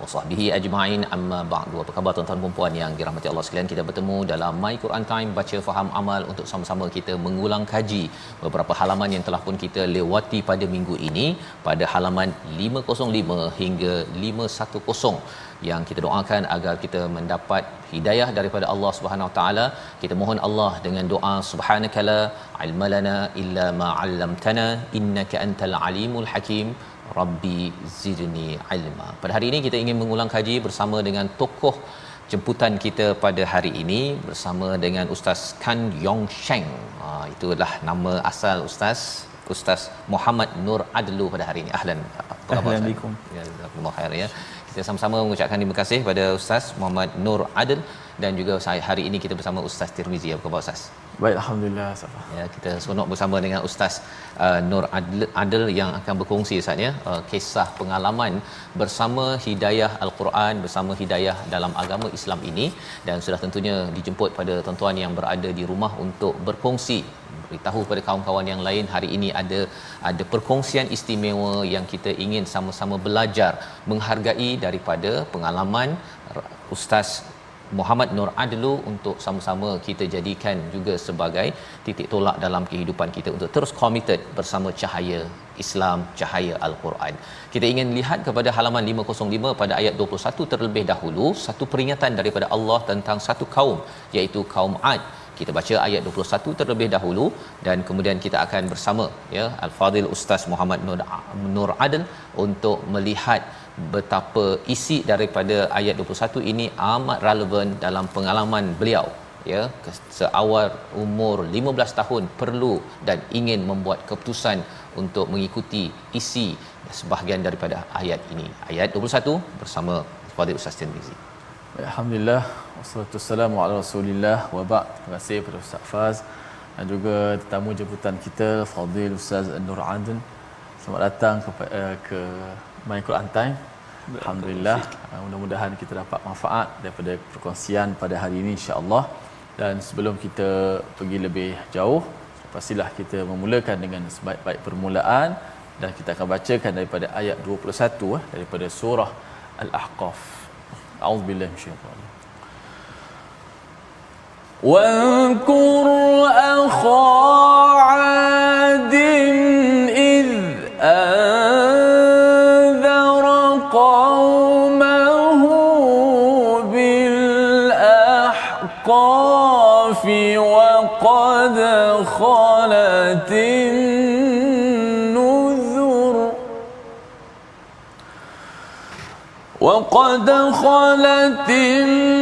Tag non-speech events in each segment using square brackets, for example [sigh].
wa sahbihi ajma'in. Amma ba'du. Apa khabar tuan-tuan dan puan yang dirahmati Allah sekalian? Kita bertemu dalam My Quran Time baca faham amal untuk sama-sama kita mengulang kaji beberapa halaman yang telah pun kita lewati pada minggu ini pada halaman 505 hingga 510 yang kita doakan agar kita mendapat hidayah daripada Allah Subhanahu Taala. Kita mohon Allah dengan doa subhanakala ilmalana illa ma 'allamtana innaka antal alimul hakim. Rabbi zidni ilma. Pada hari ini kita ingin mengulang kaji bersama dengan tokoh jemputan kita pada hari ini bersama dengan Ustaz Kan Yong Sheng. Ha, itulah nama asal Ustaz Ustaz Muhammad Nur Adlu pada hari ini. Ahlan. Apa khabar? Assalamualaikum. Ya, khair ya. Kita sama-sama mengucapkan terima kasih pada Ustaz Muhammad Nur Adil dan juga hari ini kita bersama Ustaz Tirmizi. Apa khabar Ustaz? Baik, alhamdulillah Safa. Ya, kita seronok bersama dengan Ustaz uh, Nur Adil, Adil yang akan berkongsi Ustaz ya, uh, kisah pengalaman bersama hidayah Al-Quran, bersama hidayah dalam agama Islam ini. Dan sudah tentunya dijemput pada tuan-tuan yang berada di rumah untuk berkongsi beritahu kepada kawan-kawan yang lain. Hari ini ada ada perkongsian istimewa yang kita ingin sama-sama belajar menghargai daripada pengalaman Ustaz Muhammad Nur Adlu untuk sama-sama kita jadikan juga sebagai titik tolak dalam kehidupan kita untuk terus committed bersama cahaya Islam, cahaya Al-Quran. Kita ingin lihat kepada halaman 505 pada ayat 21 terlebih dahulu, satu peringatan daripada Allah tentang satu kaum iaitu kaum Ad kita baca ayat 21 terlebih dahulu dan kemudian kita akan bersama ya al-fadil ustaz Muhammad Nur Adil untuk melihat betapa isi daripada ayat 21 ini amat relevan dalam pengalaman beliau ya seawal umur 15 tahun perlu dan ingin membuat keputusan untuk mengikuti isi sebahagian daripada ayat ini ayat 21 bersama Fadil Ustaz Tirmizi Alhamdulillah wassalatu wassalamu ala Rasulillah wa ba'd. Terima kasih kepada Ustaz Faz dan juga tetamu jemputan kita Fadil Ustaz Nur Adil. Selamat datang ke uh, ke My Quran Time. Alhamdulillah uh, mudah-mudahan kita dapat manfaat daripada perkongsian pada hari ini insya-Allah. Dan sebelum kita pergi lebih jauh, pastilah kita memulakan dengan sebaik-baik permulaan dan kita akan bacakan daripada ayat 21 eh, daripada surah Al-Ahqaf. أعوذ بالله من الشيطان واذكر أخا عاد إذ أنذر بالأحقاف وقد خلت النذر. وقد خلت النذر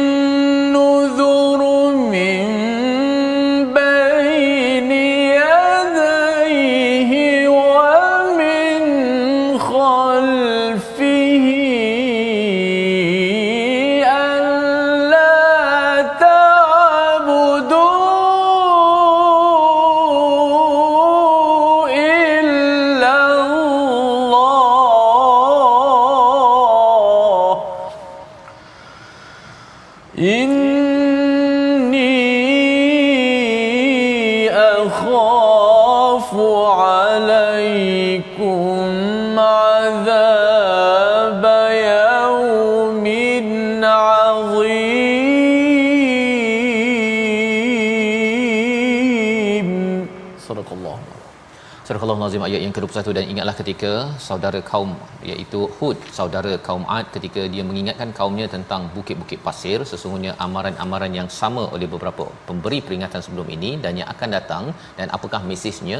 Nazim ayat yang ke-21 dan ingatlah ketika saudara kaum iaitu Hud saudara kaum Ad ketika dia mengingatkan kaumnya tentang bukit-bukit pasir sesungguhnya amaran-amaran yang sama oleh beberapa pemberi peringatan sebelum ini dan yang akan datang. Dan apakah mesejnya?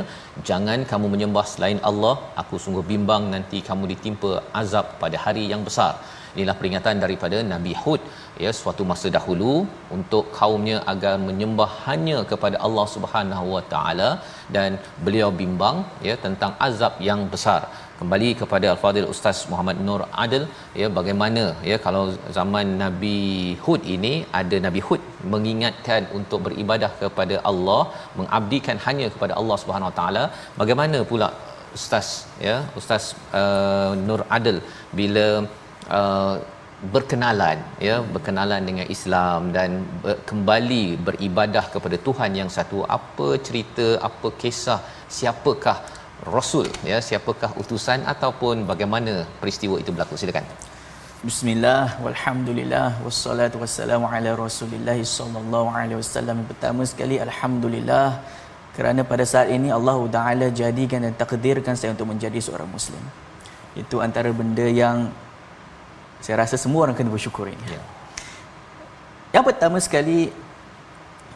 Jangan kamu menyembah selain Allah. Aku sungguh bimbang nanti kamu ditimpa azab pada hari yang besar inilah peringatan daripada Nabi Hud ya suatu masa dahulu untuk kaumnya agar menyembah hanya kepada Allah Subhanahu Wa Taala dan beliau bimbang ya tentang azab yang besar. Kembali kepada al-fadil ustaz Muhammad Nur Adil ya bagaimana ya kalau zaman Nabi Hud ini ada Nabi Hud mengingatkan untuk beribadah kepada Allah mengabdikan hanya kepada Allah Subhanahu Wa Taala bagaimana pula ustaz ya ustaz uh, Nur Adil bila uh, berkenalan ya berkenalan dengan Islam dan ber, kembali beribadah kepada Tuhan yang satu apa cerita apa kisah siapakah rasul ya siapakah utusan ataupun bagaimana peristiwa itu berlaku silakan Bismillah walhamdulillah wassalatu wassalamu ala Rasulillah sallallahu alaihi wasallam. Pertama sekali alhamdulillah kerana pada saat ini Allah Taala jadikan dan takdirkan saya untuk menjadi seorang muslim. Itu antara benda yang saya rasa semua orang kena bersyukur ini. Ya. Yang pertama sekali,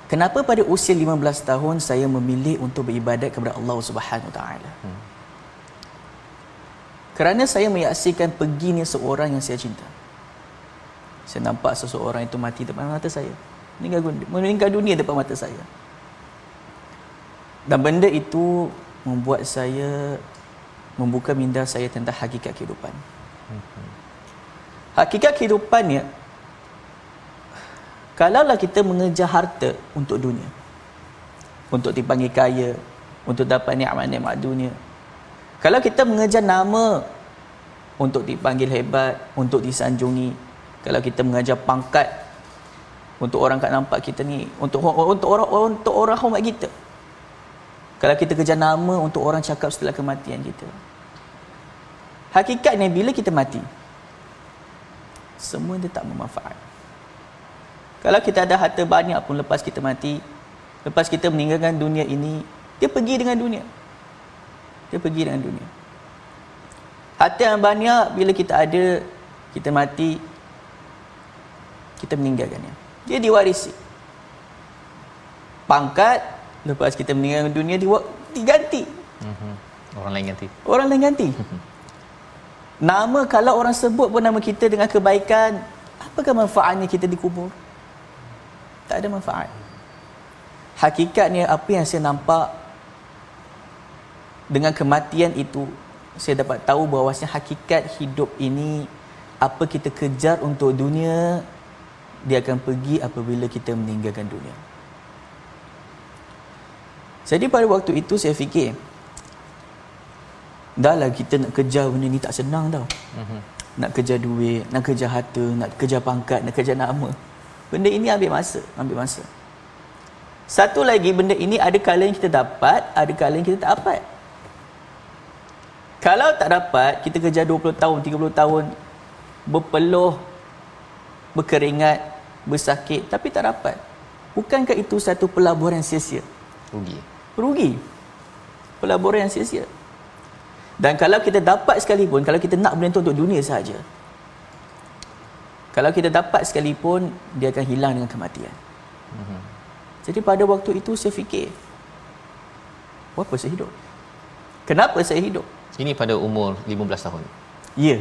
kenapa pada usia 15 tahun saya memilih untuk beribadat kepada Allah Subhanahu Taala? Hmm. Kerana saya menyaksikan perginya seorang yang saya cinta. Saya nampak seseorang itu mati depan mata saya. Meninggal, meninggal dunia depan mata saya. Dan benda itu membuat saya membuka minda saya tentang hakikat kehidupan. Hakikat kehidupannya kalaulah kita mengejar harta untuk dunia untuk dipanggil kaya untuk dapat nikmat-nikmat dunia kalau kita mengejar nama untuk dipanggil hebat untuk disanjungi kalau kita mengejar pangkat untuk orang kat nampak kita ni untuk untuk orang untuk orang hormat kita kalau kita kejar nama untuk orang cakap setelah kematian kita hakikatnya bila kita mati semua dia tak bermanfaat. Kalau kita ada harta banyak pun lepas kita mati, lepas kita meninggalkan dunia ini, dia pergi dengan dunia. Dia pergi dengan dunia. Harta yang banyak bila kita ada, kita mati, kita meninggalkannya. Dia diwarisi. Pangkat, lepas kita meninggalkan dunia, diganti. Mhm. Orang lain ganti. Orang lain ganti. [laughs] Nama kalau orang sebut pun nama kita dengan kebaikan, apakah manfaatnya kita dikubur? Tak ada manfaat. Hakikatnya apa yang saya nampak dengan kematian itu, saya dapat tahu bahawasanya hakikat hidup ini apa kita kejar untuk dunia, dia akan pergi apabila kita meninggalkan dunia. Jadi pada waktu itu saya fikir, dah lah kita nak kejar benda ni tak senang tau. Uh-huh. nak kejar duit nak kejar harta nak kejar pangkat nak kejar nama benda ini ambil masa ambil masa. Satu lagi benda ini ada kala yang kita dapat ada kala yang kita tak dapat. Kalau tak dapat kita kejar 20 tahun 30 tahun berpeluh berkeringat bersakit tapi tak dapat. Bukankah itu satu pelaburan sia-sia? Rugi. Rugi. Pelaburan yang sia-sia dan kalau kita dapat sekalipun, kalau kita nak benda itu untuk dunia sahaja. Kalau kita dapat sekalipun, dia akan hilang dengan kematian. Mm-hmm. Jadi pada waktu itu saya fikir, apa saya hidup? Kenapa saya hidup? Ini pada umur 15 tahun? Ya,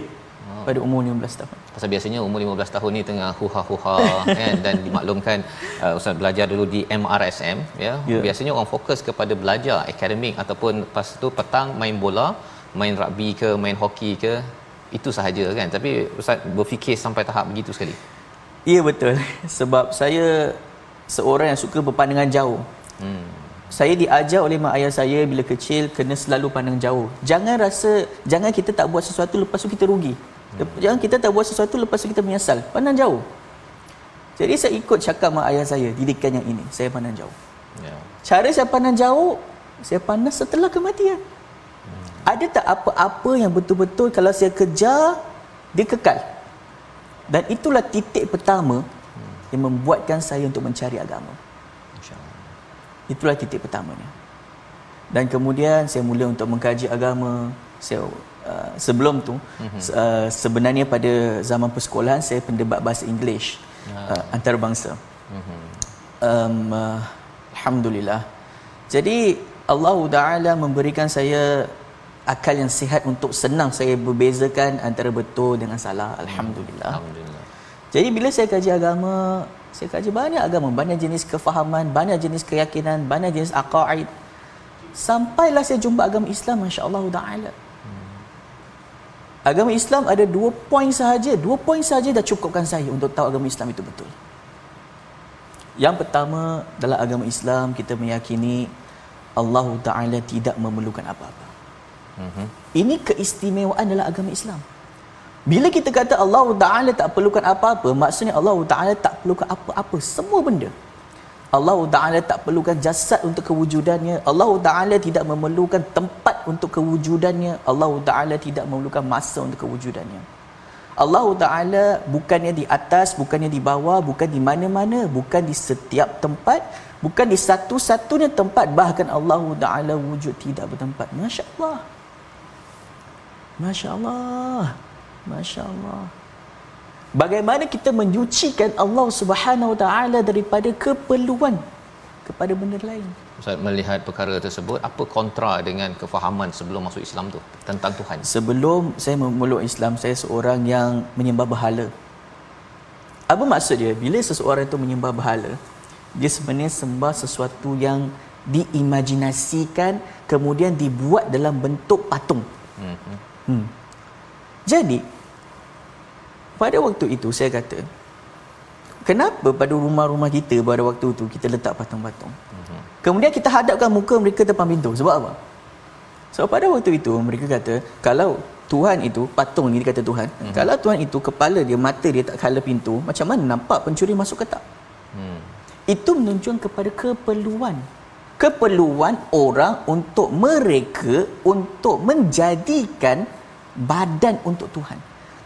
oh. pada umur 15 tahun. Pasal biasanya umur 15 tahun ni tengah huha-huha [laughs] kan dan dimaklumkan uh, Ustaz belajar dulu di MRSM ya. Yeah. Biasanya orang fokus kepada belajar akademik ataupun lepas tu petang main bola main rugby ke main hoki ke itu sahaja kan. Tapi ustaz berfikir sampai tahap begitu sekali? Ya betul. [laughs] Sebab saya seorang yang suka berpandangan jauh. Hmm. saya diajar oleh mak ayah saya bila kecil kena selalu pandang jauh. Jangan rasa jangan kita tak buat sesuatu lepas tu kita rugi. Hmm. jangan kita tak buat sesuatu lepas tu kita menyesal. Pandang jauh. Jadi saya ikut cakap mak ayah saya didikan yang ini saya pandang jauh. Yeah. cara saya pandang jauh saya pandang setelah kematian ada tak apa-apa yang betul-betul kalau saya kejar dia kekal? Dan itulah titik pertama yang membuatkan saya untuk mencari agama. Itulah titik pertamanya. Dan kemudian saya mula untuk mengkaji agama. Saya uh, sebelum tu mm-hmm. uh, sebenarnya pada zaman persekolahan saya pendebat bahasa Inggeris yeah. uh, antarabangsa. Mm-hmm. um, uh, alhamdulillah. Jadi Allah Taala memberikan saya akal yang sihat untuk senang saya berbezakan antara betul dengan salah. Alhamdulillah. Alhamdulillah. Jadi bila saya kaji agama saya kaji banyak agama banyak jenis kefahaman banyak jenis keyakinan banyak jenis aqaid. Sampailah saya jumpa agama Islam masya-Allah taala. Agama Islam ada dua poin sahaja, dua poin sahaja dah cukupkan saya untuk tahu agama Islam itu betul. Yang pertama dalam agama Islam kita meyakini Allah Taala tidak memerlukan apa-apa. Mm-hmm. Ini keistimewaan dalam agama Islam. Bila kita kata Allah Taala tak perlukan apa-apa, maksudnya Allah Taala tak perlukan apa-apa, semua benda. Allah Ta'ala tak perlukan jasad untuk kewujudannya Allah Ta'ala tidak memerlukan tempat untuk kewujudannya Allah Ta'ala tidak memerlukan masa untuk kewujudannya Allah Ta'ala bukannya di atas, bukannya di bawah, bukan di mana-mana bukan di setiap tempat bukan di satu-satunya tempat bahkan Allah Ta'ala wujud tidak bertempat Masya Allah Masya Allah Masya Allah Bagaimana kita menyucikan Allah Subhanahu Wa Taala daripada keperluan kepada benda lain. Ustaz melihat perkara tersebut apa kontra dengan kefahaman sebelum masuk Islam tu tentang Tuhan? Sebelum saya memeluk Islam saya seorang yang menyembah berhala. Apa maksud dia? Bila seseorang itu menyembah berhala, dia sebenarnya sembah sesuatu yang diimajinasikan kemudian dibuat dalam bentuk patung. Hmm. Hmm. Jadi pada waktu itu saya kata kenapa pada rumah-rumah kita pada waktu itu kita letak patung-patung uh-huh. kemudian kita hadapkan muka mereka depan pintu sebab apa sebab pada waktu itu mereka kata kalau Tuhan itu patung ni dia kata Tuhan uh-huh. kalau Tuhan itu kepala dia mata dia tak kala pintu macam mana nampak pencuri masuk ke tak uh-huh. itu menunjukkan kepada keperluan keperluan orang untuk mereka untuk menjadikan badan untuk Tuhan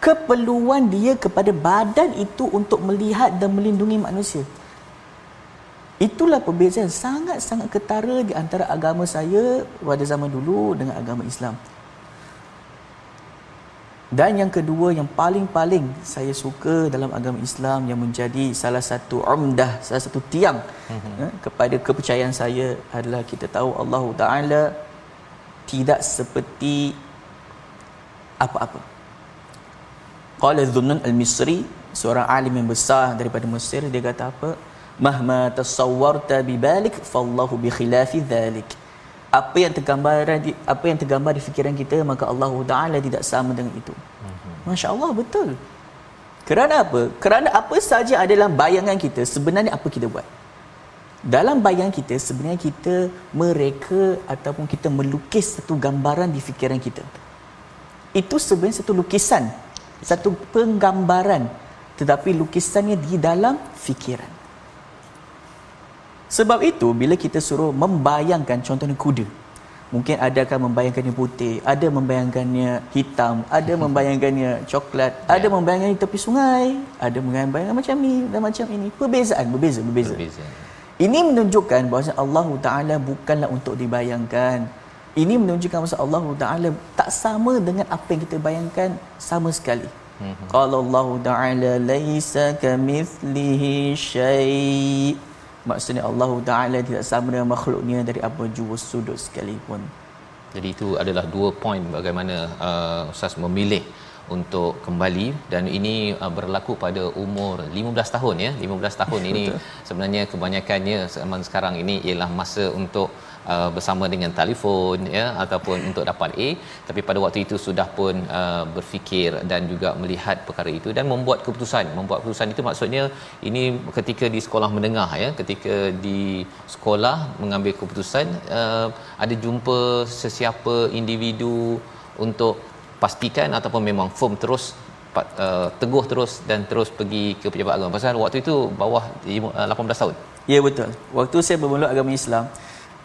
keperluan dia kepada badan itu untuk melihat dan melindungi manusia. Itulah perbezaan sangat-sangat ketara di antara agama saya pada zaman dulu dengan agama Islam. Dan yang kedua yang paling-paling saya suka dalam agama Islam yang menjadi salah satu umdah, salah satu tiang mm-hmm. eh, kepada kepercayaan saya adalah kita tahu Allah Taala tidak seperti apa-apa. Qala Dhunnun al-Misri, seorang alim yang besar daripada Mesir, dia kata apa? Mahma tasawwarta bi balik fallahu bi khilafi dhalik. Apa yang tergambar di apa yang tergambar di fikiran kita maka Allah Taala tidak sama dengan itu. Mhm. Masya-Allah betul. Kerana apa? Kerana apa saja ada dalam bayangan kita sebenarnya apa kita buat? Dalam bayangan kita sebenarnya kita mereka ataupun kita melukis satu gambaran di fikiran kita. Itu sebenarnya satu lukisan satu penggambaran tetapi lukisannya di dalam fikiran sebab itu bila kita suruh membayangkan contohnya kuda mungkin ada akan membayangkannya putih ada membayangkannya hitam ada membayangkannya coklat ya. ada membayangkannya tepi sungai ada membayangkan macam ni dan macam ini perbezaan berbeza berbeza, berbeza. ini menunjukkan bahawa Allah Taala bukanlah untuk dibayangkan ini menunjukkan masa Allah Taala tak sama dengan apa yang kita bayangkan sama sekali. Mhm. Qala Allah Taala laisa kamithlihi syai. Maksudnya Allah Taala tidak sama dengan makhluknya dari apa jua sudut sekalipun. Jadi itu adalah dua poin bagaimana uh, Ustaz memilih untuk kembali dan ini uh, berlaku pada umur 15 tahun ya 15 tahun ini [laughs] sebenarnya kebanyakannya zaman sekarang ini ialah masa untuk uh, bersama dengan telefon ya ataupun untuk dapat A. Tapi pada waktu itu sudah pun uh, berfikir dan juga melihat perkara itu dan membuat keputusan. Membuat keputusan itu maksudnya ini ketika di sekolah menengah ya ketika di sekolah mengambil keputusan uh, ada jumpa sesiapa individu untuk pastikan ataupun memang firm terus uh, teguh terus dan terus pergi ke pejabat agama. Pasal waktu itu bawah 18 uh, tahun. Ya betul. Waktu saya bermula agama Islam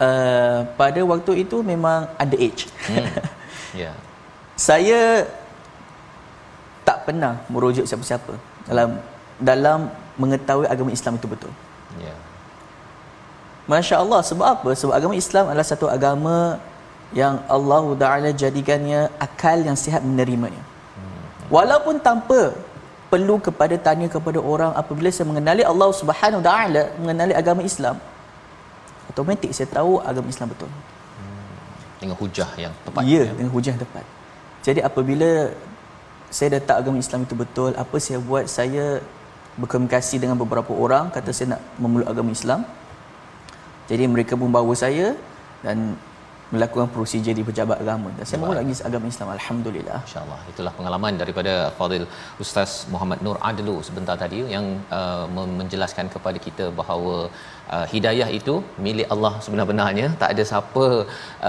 uh, pada waktu itu memang under age. Hmm. [laughs] Yeah. saya tak pernah merujuk siapa-siapa dalam dalam mengetahui agama Islam itu betul. Yeah. Masya Allah sebab apa? Sebab agama Islam adalah satu agama yang Allah Taala jadikannya akal yang sihat menerimanya. Walaupun tanpa perlu kepada tanya kepada orang apabila saya mengenali Allah Subhanahu Taala, mengenali agama Islam, automatik saya tahu agama Islam betul. dengan hujah yang tepat Ya, dengan hujah yang tepat. Jadi apabila saya dah tahu agama Islam itu betul, apa saya buat? Saya berkomunikasi dengan beberapa orang, kata saya nak memeluk agama Islam. Jadi mereka membawa saya dan melakukan prosedur di pejabat agama. Dan saya memeluk lagi agama Islam. Alhamdulillah. InsyaAllah itulah pengalaman daripada Fadil Ustaz Muhammad Nur Adlu sebentar tadi yang uh, menjelaskan kepada kita bahawa uh, hidayah itu milik Allah sebenar-benarnya tak ada siapa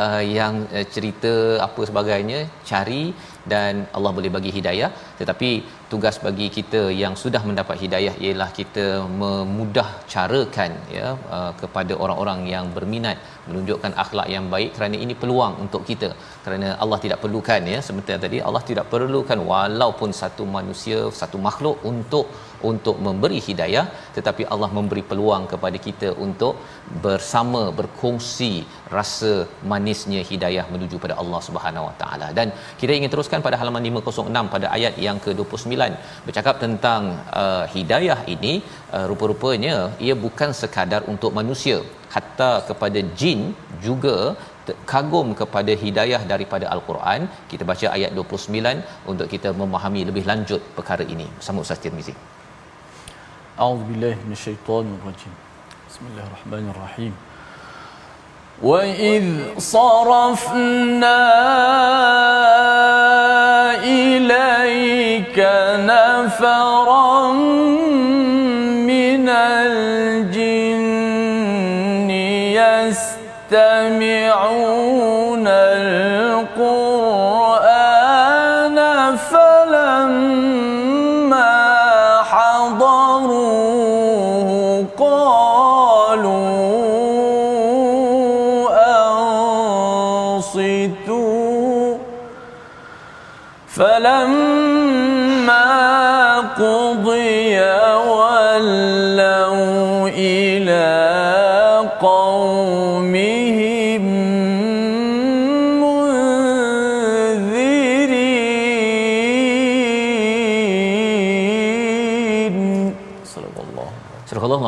uh, yang uh, cerita apa sebagainya cari dan Allah boleh bagi hidayah tetapi tugas bagi kita yang sudah mendapat hidayah ialah kita memudah carakan ya uh, kepada orang-orang yang berminat menunjukkan akhlak yang baik. Kerana ini peluang untuk kita. Kerana Allah tidak perlukan ya. Sebentar tadi Allah tidak perlukan walaupun satu manusia satu makhluk untuk untuk memberi hidayah tetapi Allah memberi peluang kepada kita untuk bersama berkongsi rasa manisnya hidayah menuju pada Allah Subhanahu Wa Taala. Dan kita ingin teruskan pada halaman 506 pada ayat yang ke-29 9 bercakap tentang uh, hidayah ini uh, rupa-rupanya ia bukan sekadar untuk manusia. Hatta kepada jin juga kagum kepada hidayah daripada al-Quran. Kita baca ayat 29 untuk kita memahami lebih lanjut perkara ini. Sama Ustaz Tirmizi. A'udzubillahi minasyaitonirrajim Bismillahirrahmanirrahim. وإذ صرفنا إليك نفرا من الجن يستمعون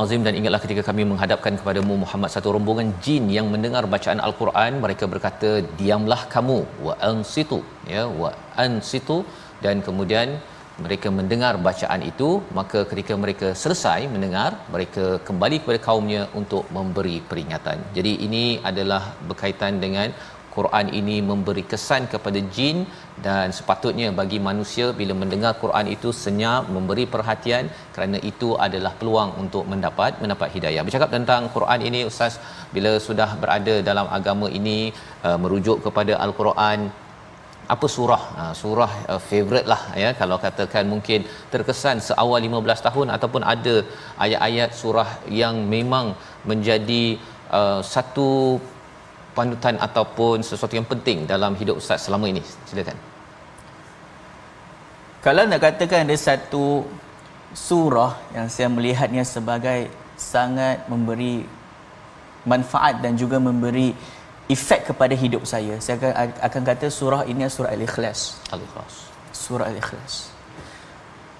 Azim dan ingatlah ketika kami menghadapkan kepadamu Muhammad satu rombongan jin yang mendengar bacaan al-Quran mereka berkata diamlah kamu wa ansitu ya wa ansitu dan kemudian mereka mendengar bacaan itu maka ketika mereka selesai mendengar mereka kembali kepada kaumnya untuk memberi peringatan. Jadi ini adalah berkaitan dengan Quran ini memberi kesan kepada jin dan sepatutnya bagi manusia bila mendengar Quran itu senyap memberi perhatian. Kerana itu adalah peluang untuk mendapat mendapat hidayah. Bercakap tentang Quran ini ustaz bila sudah berada dalam agama ini uh, merujuk kepada al-Quran apa surah? Ha, surah uh, favorite lah ya. Kalau katakan mungkin terkesan seawal 15 tahun ataupun ada ayat-ayat surah yang memang menjadi uh, satu panutan ataupun sesuatu yang penting dalam hidup ustaz selama ini silakan Kalau nak katakan ada satu surah yang saya melihatnya sebagai sangat memberi manfaat dan juga memberi efek kepada hidup saya. Saya akan, akan kata surah ini surah Al-Ikhlas. al-ikhlas Surah Al-Ikhlas.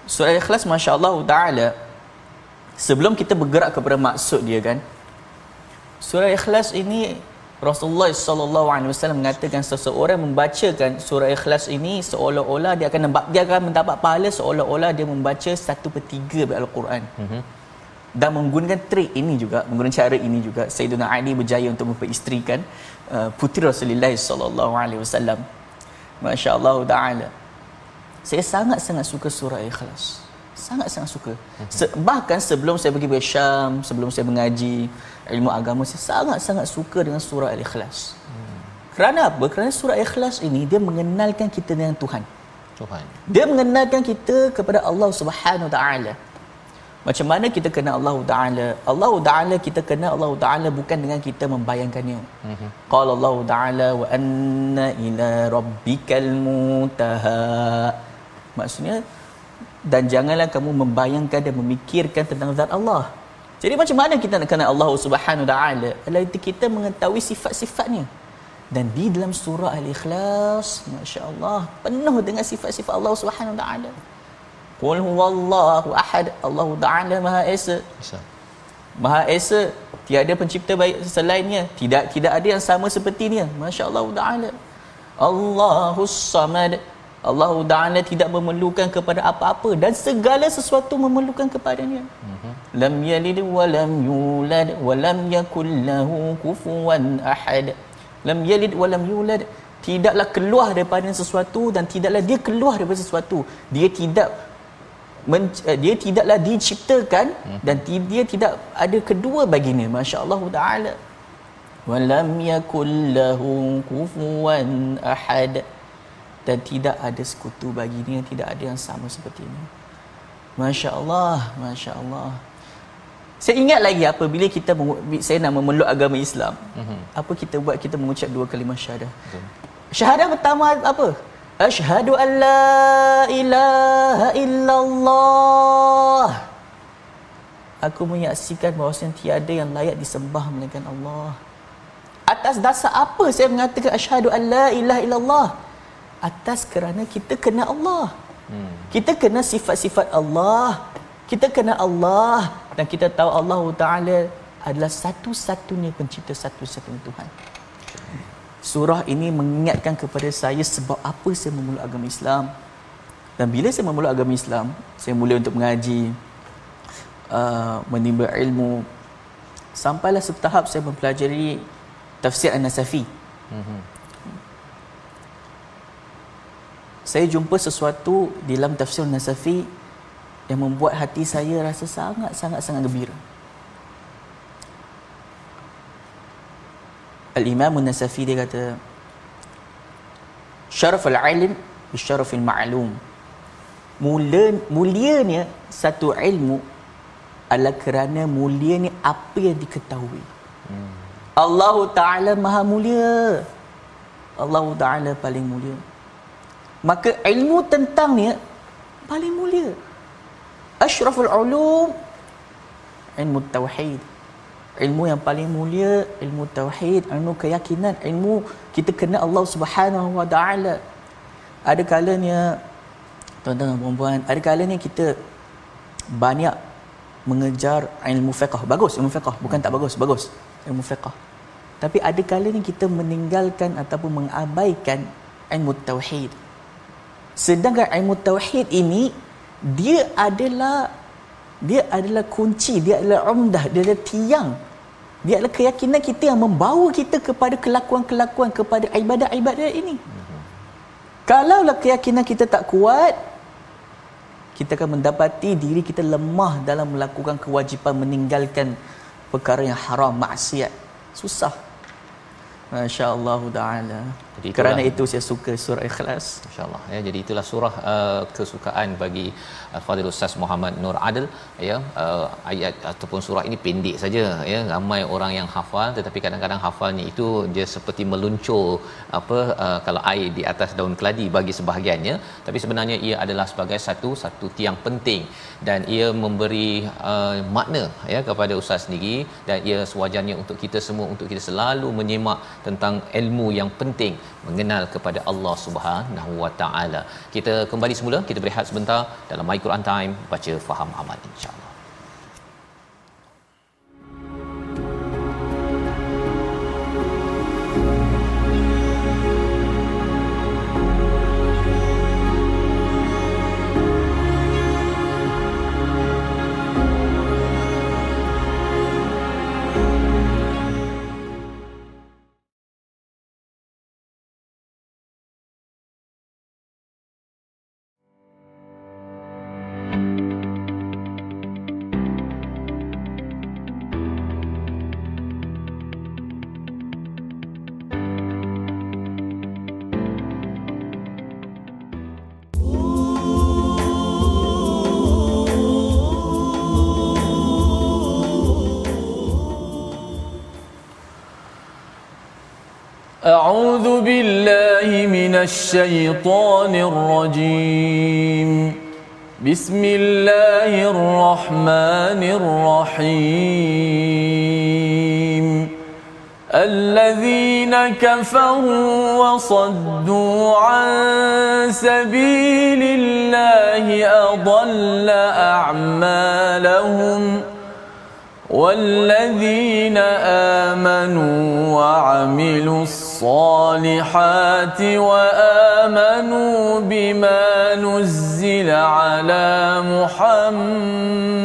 Surah Al-Ikhlas masya-Allah taala sebelum kita bergerak kepada maksud dia kan. Surah Al-Ikhlas ini Rasulullah sallallahu alaihi wasallam mengatakan seseorang membacakan surah Ikhlas ini seolah-olah dia akan dia akan mendapat pahala seolah-olah dia membaca satu per tiga dari Al-Quran. Mm-hmm. Dan menggunakan trik ini juga, menggunakan cara ini juga Sayyidina Ali berjaya untuk memperisterikan uh, puteri Rasulullah sallallahu alaihi wasallam. Masya-Allah taala. Saya sangat-sangat suka surah Ikhlas. Sangat-sangat suka. Se- bahkan sebelum saya pergi ke Syam, sebelum saya mengaji ilmu agama, saya sangat-sangat suka dengan surah Al-Ikhlas. Kerana apa? Kerana surah Ikhlas ini dia mengenalkan kita dengan Tuhan. Tuhan Dia mengenalkan kita kepada Allah Subhanahu Wa Taala. Macam mana kita kenal Allah Taala? Allah Taala kita kenal Allah Taala bukan dengan kita membayangkannya. Mm-hmm. Qala Allah Taala wa anna ila rabbikal muntaha. Maksudnya dan janganlah kamu membayangkan dan memikirkan tentang zat Allah. Jadi macam mana kita nak kenal Allah Subhanahu taala? Adalah kita mengetahui sifat-sifatnya. Dan di dalam surah Al-Ikhlas, masya-Allah, penuh dengan sifat-sifat Allah Subhanahu taala. Qul huwallahu ahad, Allah taala Maha Esa. Maha Esa, tiada pencipta baik selainnya. Tidak tidak ada yang sama seperti dia. Masya-Allah taala. Allahus Samad. Allah Ta'ala tidak memerlukan kepada apa-apa dan segala sesuatu memerlukan kepadanya. Uh-huh. Lam yalid wa lam yulad wa lam yakul lahu kufuwan ahad. Lam yalid wa lam yulad tidaklah keluar daripada sesuatu dan tidaklah dia keluar daripada sesuatu. Dia tidak men- eh, dia tidaklah diciptakan uh-huh. dan dia tidak ada kedua baginya. Masya-Allah Ta'ala. Wa lam yakul lahu kufuwan ahad dan tidak ada sekutu baginya tidak ada yang sama seperti ini. Masya Allah Masya Allah saya ingat lagi apabila kita saya nak memeluk agama Islam. Uh-huh. apa kita buat? Kita mengucap dua kalimah syahadah. Uh-huh. syahadah pertama apa? Asyhadu an la ilaha illallah. Aku menyaksikan bahawa tiada yang layak disembah melainkan Allah. Atas dasar apa saya mengatakan asyhadu an la ilaha illallah atas kerana kita kena Allah. Hmm. Kita kena sifat-sifat Allah. Kita kena Allah dan kita tahu Allah Taala adalah satu-satunya pencipta satu-satunya Tuhan. Surah ini mengingatkan kepada saya sebab apa saya memeluk agama Islam. Dan bila saya memeluk agama Islam, saya mula untuk mengaji, uh, menimba ilmu. Sampailah setahap saya mempelajari tafsir An-Nasafi. Mm-hmm saya jumpa sesuatu di dalam tafsir Nasafi yang membuat hati saya rasa sangat sangat sangat gembira. Al-Imam Nasafi dia kata Syaraf al-ilm bisyaraf al-ma'lum. Mula mulianya satu ilmu adalah kerana mulianya apa yang diketahui. Hmm. Allah Taala Maha Mulia. Allah Taala paling mulia maka ilmu tentang ni paling mulia. Asyraful ulum ilmu tauhid. Ilmu yang paling mulia ilmu tauhid ilmu keyakinan ilmu kita kenal Allah Subhanahu wa taala. Ada kalanya tuan-tuan dan puan-puan ada kalanya kita banyak mengejar ilmu fiqh. Bagus ilmu fiqh. Bukan tak bagus bagus. Ilmu fiqh. Tapi ada kalanya kita meninggalkan ataupun mengabaikan ilmu tauhid Sedangkan ilmu tauhid ini dia adalah dia adalah kunci, dia adalah umdah, dia adalah tiang. Dia adalah keyakinan kita yang membawa kita kepada kelakuan-kelakuan kepada ibadat-ibadat ini. Kalaulah keyakinan kita tak kuat, kita akan mendapati diri kita lemah dalam melakukan kewajipan meninggalkan perkara yang haram, maksiat. Susah. Masya Allah Taala. Jadi Kerana itu saya suka surah Ikhlas. Masya Allah. Ya, jadi itulah surah uh, kesukaan bagi uh, Fadil Ustaz Muhammad Nur Adil. Ya, uh, ayat ataupun surah ini pendek saja. Ya, ramai orang yang hafal, tetapi kadang-kadang hafalnya itu dia seperti meluncur apa uh, kalau air di atas daun keladi bagi sebahagiannya. Tapi sebenarnya ia adalah sebagai satu satu tiang penting dan ia memberi uh, makna ya kepada Ustaz sendiri dan ia sewajarnya untuk kita semua untuk kita selalu menyemak tentang ilmu yang penting mengenal kepada Allah Subhanahu Wa Taala. Kita kembali semula, kita berehat sebentar dalam My Quran Time baca faham amal insya-Allah. الشيطان الرجيم. بسم الله الرحمن الرحيم. الذين كفروا وصدوا عن سبيل الله أضل أعمالهم والذين آمنوا وعملوا الصالحات وآمنوا بما نزل على محمد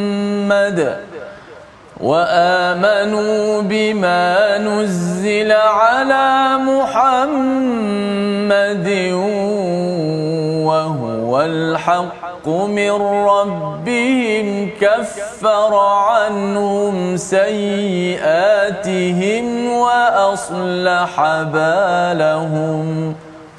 وآمنوا بما نزل على محمد وهو الحق من ربهم كفر عنهم سيئاتهم وأصلح بالهم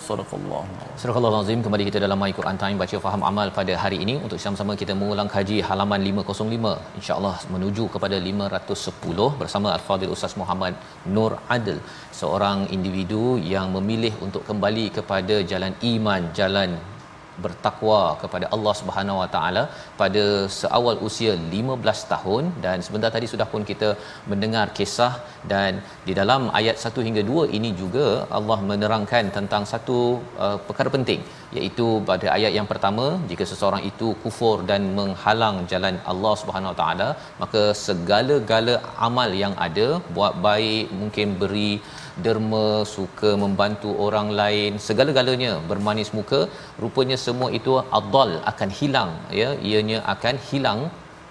صدق الله Surah Al-Azim kembali kita dalam My Quran Time baca faham amal pada hari ini untuk sama-sama kita mengulang kaji halaman 505 insya-Allah menuju kepada 510 bersama Al-Fadhil Ustaz Muhammad Nur Adil seorang individu yang memilih untuk kembali kepada jalan iman jalan bertakwa kepada Allah Subhanahu Wa Taala pada seawal usia 15 tahun. Dan sebentar tadi sudah pun kita mendengar kisah dan di dalam ayat 1 hingga 2 ini juga Allah menerangkan tentang satu uh, perkara penting iaitu pada ayat yang pertama jika seseorang itu kufur dan menghalang jalan Allah Subhanahu Wa Taala maka segala-gala amal yang ada buat baik mungkin beri derma suka membantu orang lain segala-galanya bermanis muka rupanya semua itu adal akan hilang ya. Ianya akan hilang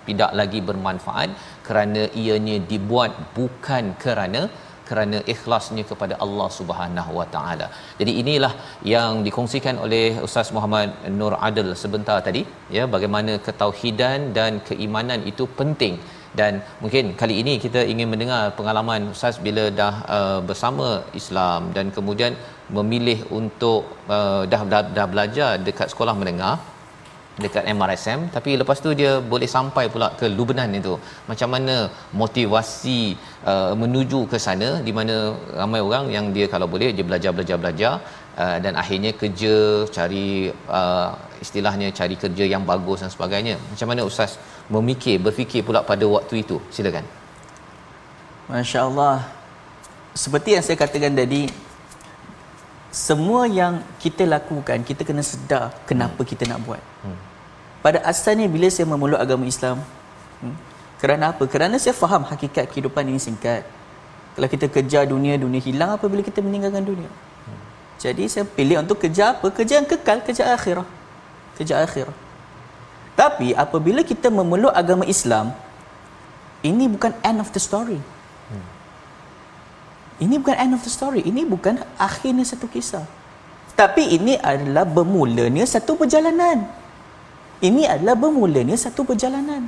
tidak lagi bermanfaat kerana ianya dibuat bukan kerana kerana ikhlasnya kepada Allah Subhanahu Wa Taala. Jadi inilah yang dikongsikan oleh Ustaz Muhammad Nur Adil sebentar tadi ya. Bagaimana ketauhidan dan keimanan itu penting dan mungkin kali ini kita ingin mendengar pengalaman ustaz bila dah uh, bersama Islam dan kemudian memilih untuk uh, dah, dah dah belajar dekat sekolah menengah dekat MRSM tapi lepas tu dia boleh sampai pula ke Lubnan itu. Macam mana motivasi uh, menuju ke sana di mana ramai orang yang dia kalau boleh dia belajar belajar belajar uh, dan akhirnya kerja cari uh, istilahnya cari kerja yang bagus dan sebagainya. Macam mana ustaz memikir berfikir pula pada waktu itu silakan Masya-Allah. Seperti yang saya katakan tadi, semua yang kita lakukan, kita kena sedar kenapa hmm. kita nak buat. Hmm. Pada asalnya bila saya memeluk agama Islam, hmm, kerana apa? Kerana saya faham hakikat kehidupan ini singkat. Kalau kita kejar dunia, dunia hilang apabila kita meninggalkan dunia. Hmm. Jadi saya pilih untuk kejar apa? Kerja yang kekal, kerja akhirah. Kerja akhirah. Tapi apabila kita memeluk agama Islam, ini bukan end of the story. Ini bukan end of the story. Ini bukan akhirnya satu kisah. Tapi ini adalah bermulanya satu perjalanan. Ini adalah bermulanya satu perjalanan.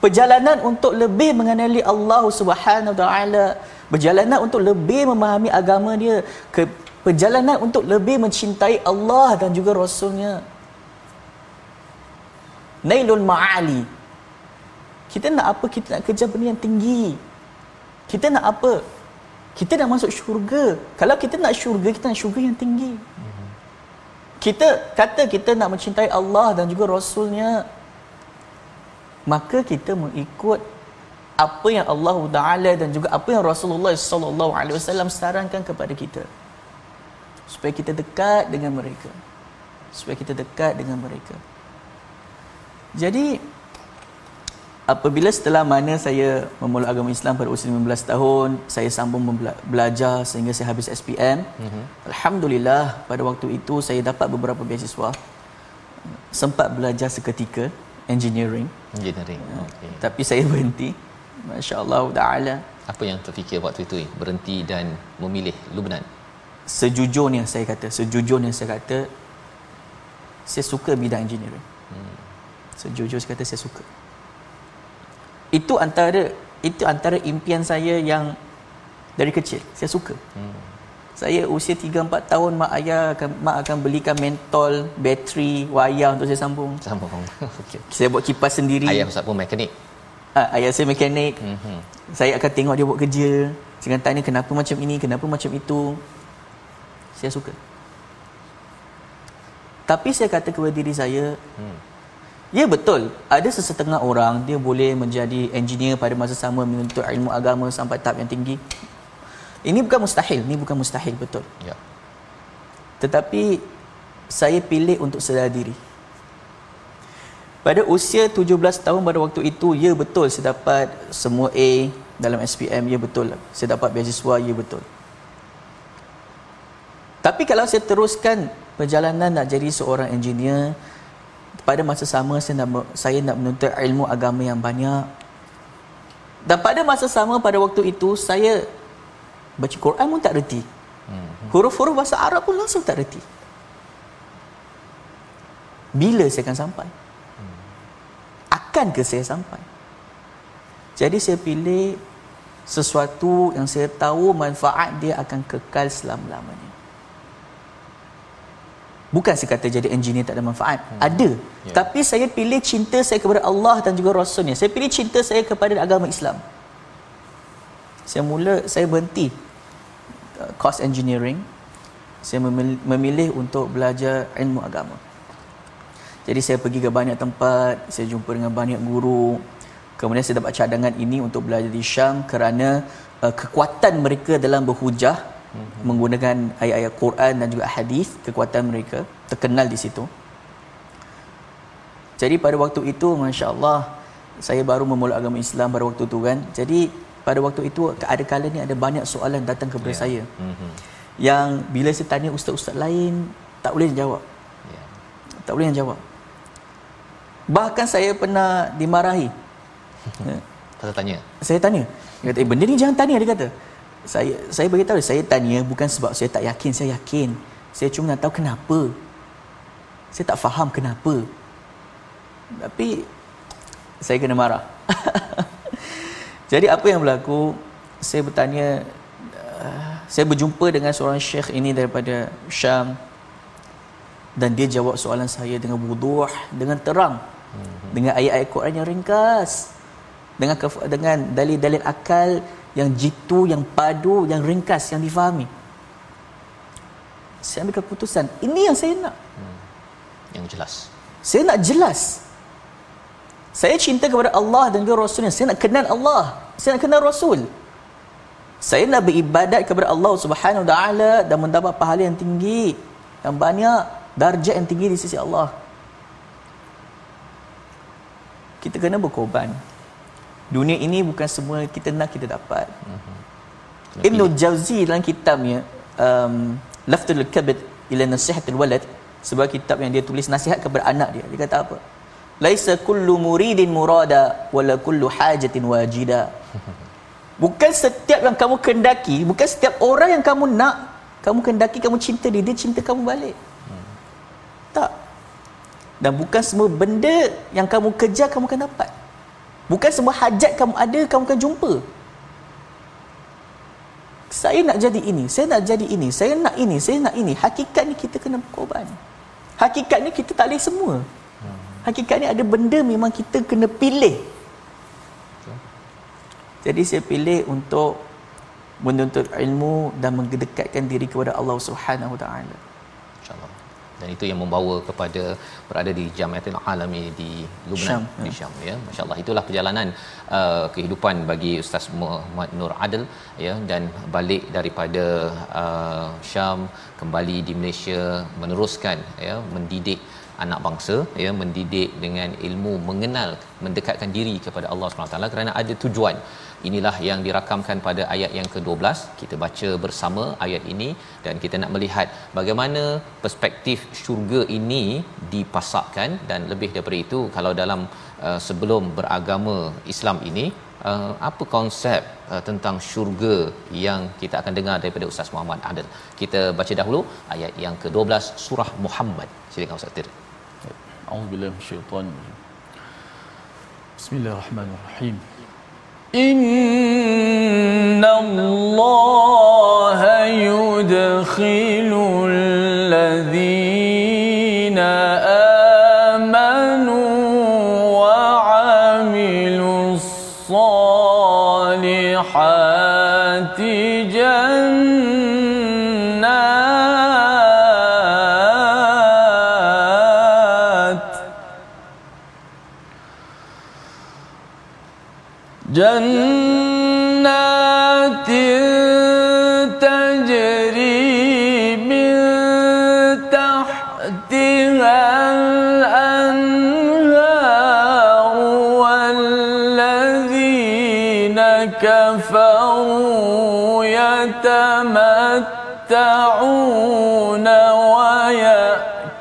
Perjalanan untuk lebih mengenali Allah Subhanahu taala, perjalanan untuk lebih memahami agama dia, ke perjalanan untuk lebih mencintai Allah dan juga rasulnya. Nailul ma'ali. Kita nak apa? Kita nak kerja benda yang tinggi. Kita nak apa? Kita nak masuk syurga. Kalau kita nak syurga, kita nak syurga yang tinggi. Kita kata kita nak mencintai Allah dan juga Rasulnya. Maka kita mengikut apa yang Allah Taala dan juga apa yang Rasulullah sallallahu alaihi wasallam sarankan kepada kita. Supaya kita dekat dengan mereka. Supaya kita dekat dengan mereka. Jadi apabila setelah mana saya memulai agama Islam pada usia 15 tahun, saya sambung belajar sehingga saya habis SPM. Mm-hmm. Alhamdulillah pada waktu itu saya dapat beberapa beasiswa. Sempat belajar seketika engineering. Engineering. Okay. Tapi saya berhenti. Masya-Allah taala. Apa yang terfikir waktu itu berhenti dan memilih Lubnan? Sejujurnya saya kata, sejujurnya saya kata saya suka bidang engineering. Sejujurnya saya kata saya suka. Itu antara itu antara impian saya yang dari kecil. Saya suka. Hmm. saya usia 3 4 tahun mak ayah akan mak akan belikan mentol bateri wayar untuk saya sambung. Sambung. [laughs] Okey. Saya buat kipas sendiri. Ayah ustaz pun mekanik? Ah ayah saya mekanik. Hmm. saya akan tengok dia buat kerja. Saya akan tanya kenapa macam ini? Kenapa macam itu? Saya suka. Tapi saya kata kepada diri saya hmm. Ya betul. Ada sesetengah orang dia boleh menjadi engineer pada masa sama menuntut ilmu agama sampai tahap yang tinggi. Ini bukan mustahil, ini bukan mustahil betul. Ya. Tetapi saya pilih untuk sedar diri. Pada usia 17 tahun pada waktu itu, ya betul saya dapat semua A dalam SPM, ya betul. Saya dapat beasiswa, ya betul. Tapi kalau saya teruskan perjalanan nak jadi seorang engineer, pada masa sama saya nak saya nak menuntut ilmu agama yang banyak. Dan pada masa sama pada waktu itu saya baca Quran pun tak reti. Huruf-huruf bahasa Arab pun langsung tak reti. Bila saya akan sampai? Akan ke saya sampai? Jadi saya pilih sesuatu yang saya tahu manfaat dia akan kekal selama-lamanya. Bukan saya kata jadi engineer tak ada manfaat. Hmm. Ada. Yeah. Tapi saya pilih cinta saya kepada Allah dan juga Rasulnya. Saya pilih cinta saya kepada agama Islam. Saya mula, saya berhenti uh, course engineering. Saya memilih, memilih untuk belajar ilmu agama. Jadi saya pergi ke banyak tempat, saya jumpa dengan banyak guru. Kemudian saya dapat cadangan ini untuk belajar di Syam kerana uh, kekuatan mereka dalam berhujah hmm. menggunakan ayat-ayat Quran dan juga hadis kekuatan mereka terkenal di situ jadi pada waktu itu masya-Allah saya baru memulai agama Islam pada waktu itu kan jadi pada waktu itu ada kala ni ada banyak soalan datang kepada yeah. saya mm-hmm. yang bila saya tanya ustaz-ustaz lain tak boleh jawab yeah. tak boleh jawab bahkan saya pernah dimarahi [laughs] Saya tanya. Saya tanya. Dia kata, eh, benda ni jangan tanya, dia kata saya saya beritahu saya tanya bukan sebab saya tak yakin saya yakin. Saya cuma nak tahu kenapa. Saya tak faham kenapa. Tapi saya kena marah. [laughs] Jadi apa yang berlaku? Saya bertanya uh, saya berjumpa dengan seorang syekh ini daripada Syam. Dan dia jawab soalan saya dengan wuduh dengan terang. Hmm. dengan ayat-ayat Quran yang ringkas. Dengan dengan dalil-dalil akal yang jitu, yang padu, yang ringkas, yang difahami. Saya ambil keputusan. Ini yang saya nak. Hmm. Yang jelas. Saya nak jelas. Saya cinta kepada Allah dan juga Rasulnya. Saya nak kenal Allah. Saya nak kenal Rasul. Saya nak beribadat kepada Allah Subhanahu Taala dan mendapat pahala yang tinggi, yang banyak, darjat yang tinggi di sisi Allah. Kita kena berkorban dunia ini bukan semua kita nak kita dapat. Mm-hmm. Ibn Jauzi dalam kitabnya um, Laftul Kabid ila nasihatul walad sebuah kitab yang dia tulis nasihat kepada anak dia. Dia kata apa? Laisa kullu muridin murada wala kullu hajatin wajida. [laughs] Bukan setiap yang kamu kendaki bukan setiap orang yang kamu nak kamu kendaki kamu cinta dia dia cinta kamu balik. Hmm. tak. Dan bukan semua benda yang kamu kejar kamu akan dapat Bukan semua hajat kamu ada, kamu akan jumpa. Saya nak jadi ini, saya nak jadi ini, saya nak ini, saya nak ini. Hakikat ni kita kena berkorban. Hakikat ni kita tak boleh semua. Hakikat ni ada benda memang kita kena pilih. Jadi saya pilih untuk menuntut ilmu dan mendekatkan diri kepada Allah Subhanahu Wa Taala dan itu yang membawa kepada berada di Jamiatul Alami di Lubnan Syam, di ya. Syam ya. Masyaallah itulah perjalanan uh, kehidupan bagi Ustaz Muhammad Nur Adil ya. Dan balik daripada uh, Syam kembali di Malaysia meneruskan ya mendidik anak bangsa ya mendidik dengan ilmu mengenal mendekatkan diri kepada Allah SWT kerana ada tujuan inilah yang dirakamkan pada ayat yang ke-12. Kita baca bersama ayat ini dan kita nak melihat bagaimana perspektif syurga ini dipasakkan dan lebih daripada itu kalau dalam uh, sebelum beragama Islam ini uh, apa konsep uh, tentang syurga yang kita akan dengar daripada Ustaz Muhammad Adil? Kita baca dahulu ayat yang ke-12 surah Muhammad. Silakan Ustaz Tir A'udzubillahi minasyaitanir Bismillahirrahmanirrahim إن الله يدخل كفروا يتمتعون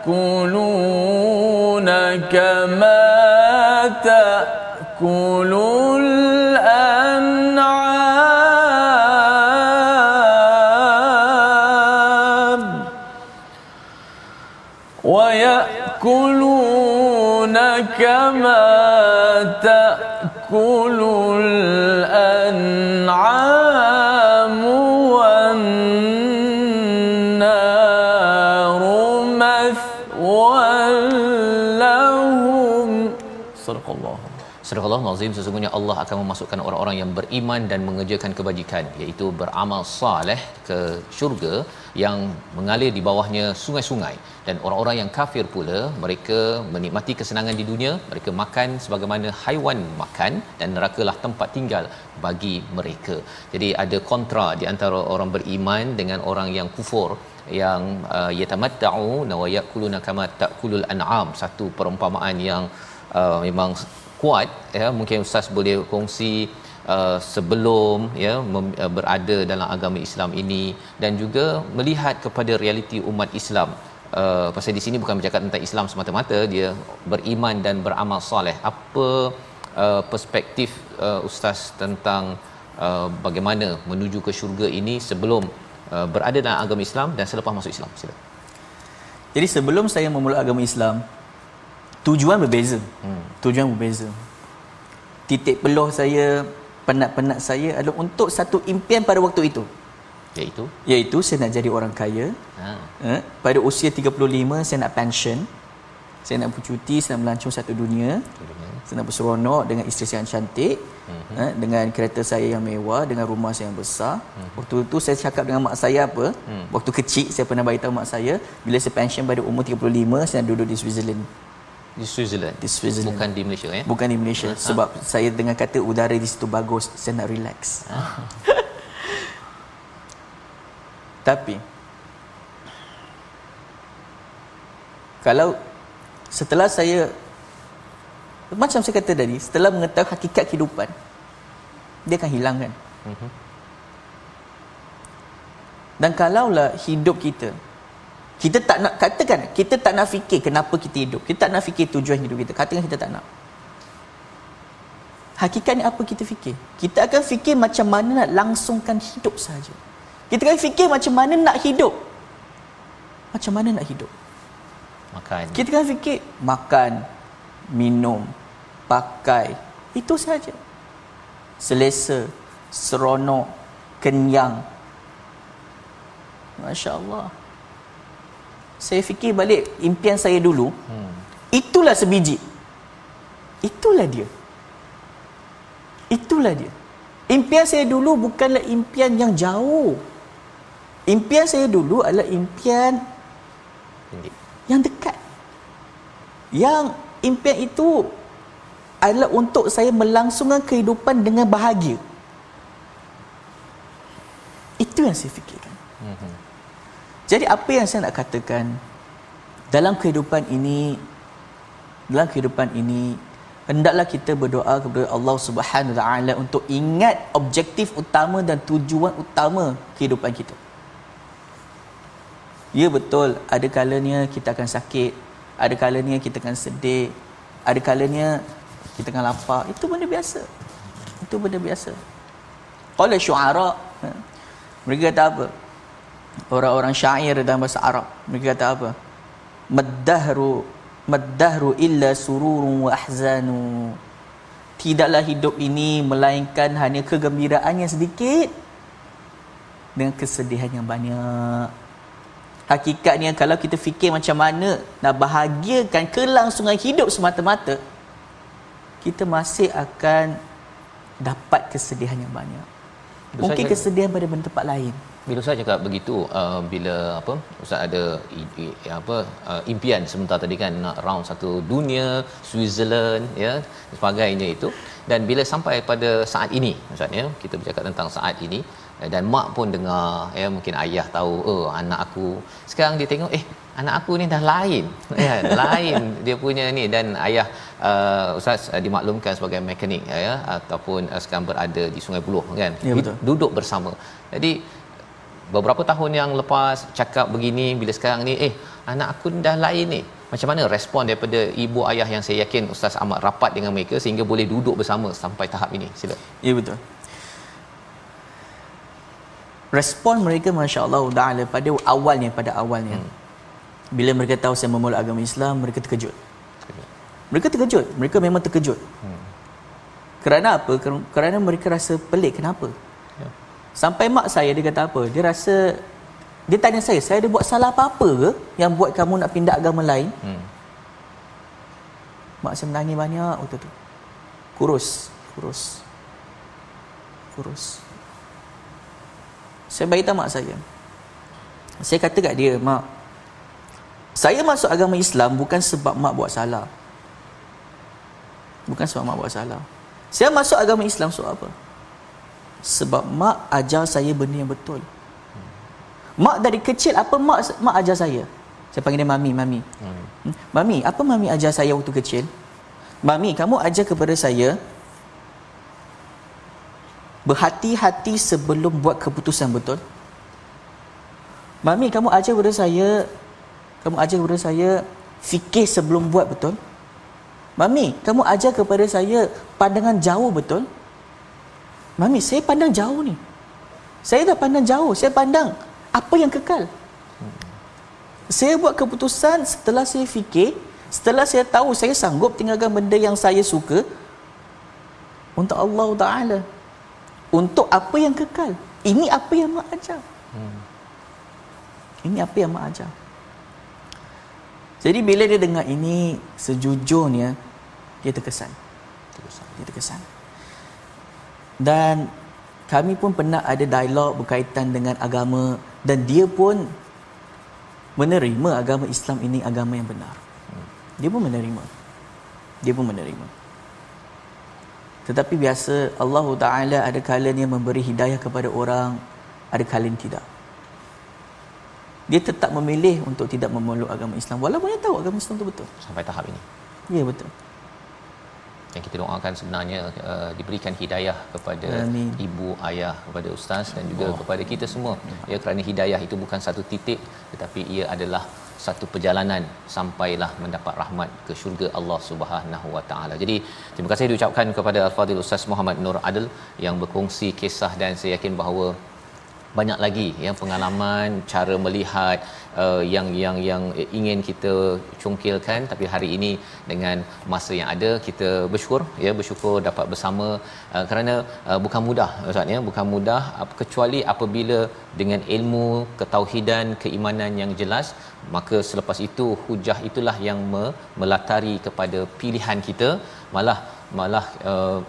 ويأكلون كما تأكل الأنعام ويأكلون كما تأكل الأنعام Nazim sesungguhnya Allah akan memasukkan orang-orang yang beriman dan mengerjakan kebajikan iaitu beramal saleh ke syurga yang mengalir di bawahnya sungai-sungai dan orang-orang yang kafir pula mereka menikmati kesenangan di dunia mereka makan sebagaimana haiwan makan dan nerakalah tempat tinggal bagi mereka. Jadi ada kontra di antara orang beriman dengan orang yang kufur yang uh, yatamatta'u wa ya'kuluna kama ta'kulul an'am satu perumpamaan yang uh, memang kuat ya mungkin ustaz boleh kongsi uh, sebelum ya mem, uh, berada dalam agama Islam ini dan juga melihat kepada realiti umat Islam. Uh, pasal di sini bukan bercakap tentang Islam semata-mata dia beriman dan beramal soleh. Apa uh, perspektif uh, ustaz tentang uh, bagaimana menuju ke syurga ini sebelum uh, berada dalam agama Islam dan selepas masuk Islam? Silakan. Jadi sebelum saya memulai agama Islam, tujuan berbeza. Hmm. Tujuan berbeza. Titik peluh saya, penat-penat saya adalah untuk satu impian pada waktu itu. iaitu Iaitu saya nak jadi orang kaya. ha Eh, pada usia 35 saya nak pension. Saya nak bercuti, saya nak melancong satu dunia. Saya nak berseronok dengan isteri saya yang cantik. Mm-hmm. Eh, dengan kereta saya yang mewah, dengan rumah saya yang besar. Mm-hmm. Waktu itu saya cakap dengan mak saya apa? Mm. Waktu kecil saya pernah beritahu mak saya, bila saya pension pada umur 35, saya nak duduk di Switzerland. Di Switzerland Di Switzerland. bukan di Malaysia ya Bukan di Malaysia sebab saya dengar kata udara di situ bagus, saya nak relax. [laughs] Tapi kalau setelah saya macam saya kata tadi, setelah mengetahui hakikat kehidupan, dia akan hilang kan? Mhm. Dan kalaulah hidup kita kita tak nak katakan kita tak nak fikir kenapa kita hidup. Kita tak nak fikir tujuan hidup kita. Katakan kita tak nak. Hakikatnya apa kita fikir? Kita akan fikir macam mana nak langsungkan hidup saja. Kita akan fikir macam mana nak hidup. Macam mana nak hidup. makan Kita akan fikir makan, minum, pakai. Itu saja. Selesa, seronok, kenyang. Masya Allah. Saya fikir balik impian saya dulu. Hmm. Itulah sebiji. Itulah dia. Itulah dia. Impian saya dulu bukanlah impian yang jauh. Impian saya dulu adalah impian yang dekat. Yang impian itu adalah untuk saya melangsungkan kehidupan dengan bahagia. Itu yang saya fikirkan. Mhm. Jadi apa yang saya nak katakan dalam kehidupan ini dalam kehidupan ini hendaklah kita berdoa kepada Allah Subhanahu Wa Taala untuk ingat objektif utama dan tujuan utama kehidupan kita. Ya betul, ada kalanya kita akan sakit, ada kalanya kita akan sedih, ada kalanya kita akan lapar. Itu benda biasa. Itu benda biasa. Qala syu'ara. ha, Mereka kata apa? Orang-orang syair dalam bahasa Arab. Mereka kata apa? Maddahru maddahru illa sururun wa ahzanu. Tidaklah hidup ini melainkan hanya kegembiraan yang sedikit dengan kesedihan yang banyak. Hakikatnya kalau kita fikir macam mana nak bahagiakan kelangsungan hidup semata-mata, kita masih akan dapat kesedihan yang banyak. Betul Mungkin kesedihan pada tempat lain. Bila saya cakap begitu uh, bila apa ustaz ada i, i, apa uh, impian sebentar tadi kan nak round satu dunia Switzerland ya sebagainya itu. Dan bila sampai pada saat ini maksudnya kita bercakap tentang saat ini eh, dan mak pun dengar ya mungkin ayah tahu oh anak aku. Sekarang dia tengok eh anak aku ni dah lain. [laughs] Ya lain dia punya ni. Dan ayah uh, ustaz uh, dimaklumkan sebagai mekanik ya ataupun uh, sekarang berada di Sungai Buloh kan. Ya, betul. duduk bersama. Jadi beberapa tahun yang lepas cakap begini bila sekarang ni eh anak aku dah lain ni macam mana respon daripada ibu ayah yang saya yakin ustaz amat rapat dengan mereka sehingga boleh duduk bersama sampai tahap ini sila Ya betul. Respon mereka Masya Allah Ta'ala pada awalnya pada awalnya. Hmm. Bila mereka tahu saya memeluk agama Islam, mereka terkejut. Mereka terkejut. Mereka memang terkejut. Hmm. Kerana apa? Ker- Kerana mereka rasa pelik. Kenapa? Sampai mak saya dia kata apa? Dia rasa dia tanya saya, saya ada buat salah apa-apa ke yang buat kamu nak pindah agama lain? hmm. Mak saya menangis banyak waktu tu. Kurus, kurus. Kurus. Saya beritahu mak saya. Saya kata kat dia, mak, saya masuk agama Islam bukan sebab mak buat salah. Bukan sebab mak buat salah. Saya masuk agama Islam sebab apa? Sebab mak ajar saya benda yang betul. Mak dari kecil apa mak mak ajar saya? Saya panggil dia mami, mami. Hmm. Mami, apa mami ajar saya waktu kecil? Mami, kamu ajar kepada saya berhati-hati sebelum buat keputusan betul. Mami, kamu ajar kepada saya kamu ajar kepada saya fikir sebelum buat betul. Mami, kamu ajar kepada saya pandangan jauh betul. Mami, saya pandang jauh ni. Saya dah pandang jauh. Saya pandang apa yang kekal. Saya buat keputusan setelah saya fikir, setelah saya tahu saya sanggup tinggalkan benda yang saya suka untuk Allah Taala. Untuk apa yang kekal. Ini apa yang mak ajar. Ini apa yang mak ajar. Jadi bila dia dengar ini sejujurnya dia terkesan. Dia terkesan. Dan kami pun pernah ada dialog berkaitan dengan agama dan dia pun menerima agama Islam ini agama yang benar. Dia pun menerima. Dia pun menerima. Tetapi biasa Allah Taala ada kalanya memberi hidayah kepada orang, ada kalanya tidak. Dia tetap memilih untuk tidak memeluk agama Islam walaupun dia tahu agama Islam itu betul. sampai tahap ini Ya betul. Yang kita doakan sebenarnya uh, diberikan hidayah kepada Amin. ibu ayah kepada ustaz dan juga kepada kita semua ya kerana hidayah itu bukan satu titik tetapi ia adalah satu perjalanan sampailah mendapat rahmat ke syurga Allah Subhanahu Wa Taala. Jadi terima kasih diucapkan kepada Al-Fadhil Ustaz Muhammad Nur Adil yang berkongsi kisah dan saya yakin bahawa banyak lagi yang pengalaman cara melihat uh, yang yang yang ingin kita congkilkan. Tapi hari ini dengan masa yang ada kita bersyukur ya bersyukur dapat bersama. Uh, kerana uh, bukan mudah ustaz ya bukan mudah uh, kecuali apabila dengan ilmu ketauhidan keimanan yang jelas maka selepas itu hujah itulah yang me- melatari kepada pilihan kita. Malah malah uh,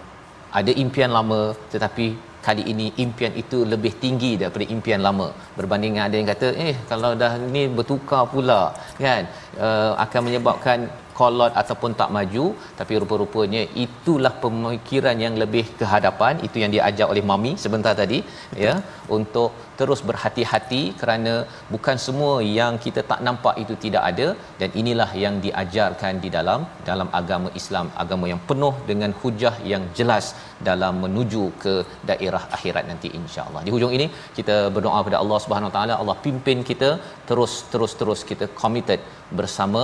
ada impian lama tetapi kali ini impian itu lebih tinggi daripada impian lama. Berbanding dengan ada yang kata eh kalau dah ni bertukar pula kan? Uh, akan menyebabkan kolot ataupun tak maju tapi rupa-rupanya itulah pemikiran yang lebih ke hadapan itu yang diajar oleh mami sebentar tadi ya untuk terus berhati-hati kerana bukan semua yang kita tak nampak itu tidak ada dan inilah yang diajarkan di dalam dalam agama Islam agama yang penuh dengan hujah yang jelas dalam menuju ke daerah akhirat nanti insya-Allah. Di hujung ini kita berdoa kepada Allah Subhanahu Wa Taala Allah pimpin kita terus terus terus kita committed bersama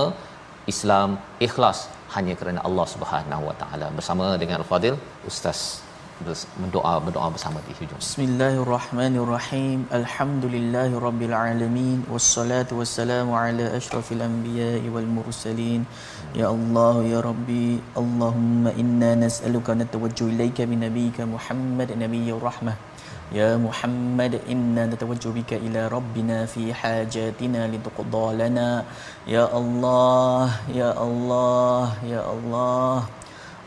Islam ikhlas hanya kerana Allah Subhanahu Wa Taala bersama dengan Al-Fadil Ustaz berdoa berdoa bersama di hujung. Bismillahirrahmanirrahim. Alhamdulillahirabbil alamin wassalatu wassalamu ala asyrafil anbiya'i wal mursalin. Ya Allah ya Rabbi, Allahumma inna nas'aluka natawajju ilaika bi nabiyyika Muhammad nabiyyir rahmah. يا محمد إنا نتوجه بك إلى ربنا في حاجاتنا لتقضى لنا. يا الله يا الله يا الله.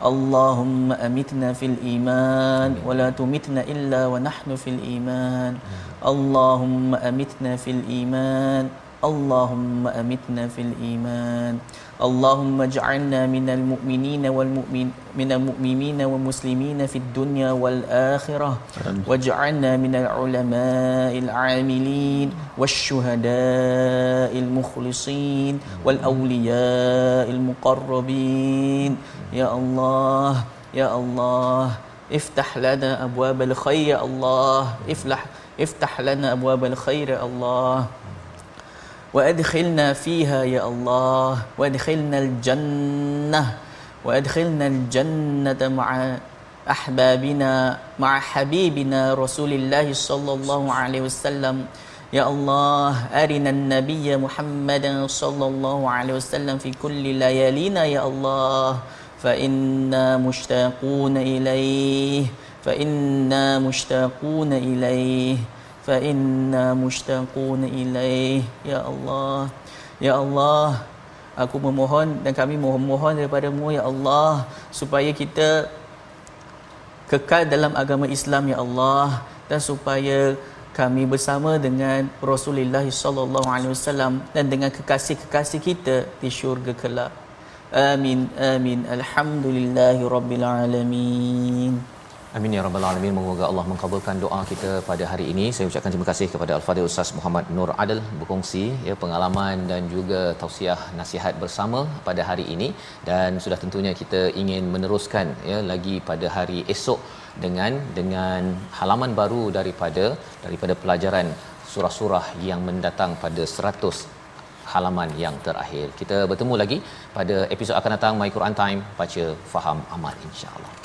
اللهم أمتنا في الإيمان ولا تمتنا إلا ونحن في الإيمان. اللهم أمتنا في الإيمان اللهم أمتنا في الإيمان. اللهم اجعلنا من المؤمنين والمؤمن من المؤمنين والمسلمين في الدنيا والآخرة. واجعلنا من العلماء العاملين والشهداء المخلصين والأولياء المقربين. يا الله يا الله افتح لنا أبواب الخير يا الله. افتح افتح لنا أبواب الخير يا الله. وادخلنا فيها يا الله وادخلنا الجنة وادخلنا الجنة مع أحبابنا مع حبيبنا رسول الله صلى الله عليه وسلم. يا الله أرنا النبي محمد صلى الله عليه وسلم في كل ليالينا يا الله. فإنا مشتاقون إليه فإنا مشتاقون إليه. fa inna mushtaqun ilaih ya Allah ya Allah aku memohon dan kami mohon-mohon ya Allah supaya kita kekal dalam agama Islam ya Allah dan supaya kami bersama dengan Rasulullah sallallahu alaihi wasallam dan dengan kekasih-kekasih kita di syurga kelak. Amin amin alhamdulillahirabbil alamin. Amin ya rabbal alamin. Moga Allah mengabulkan doa kita pada hari ini. Saya ucapkan terima kasih kepada Al-Fadhil Ustaz Muhammad Nur Adil berkongsi ya pengalaman dan juga tausiah nasihat bersama pada hari ini dan sudah tentunya kita ingin meneruskan ya lagi pada hari esok dengan dengan halaman baru daripada daripada pelajaran surah-surah yang mendatang pada 100 halaman yang terakhir. Kita bertemu lagi pada episod akan datang My Quran Time baca faham amal insya-Allah.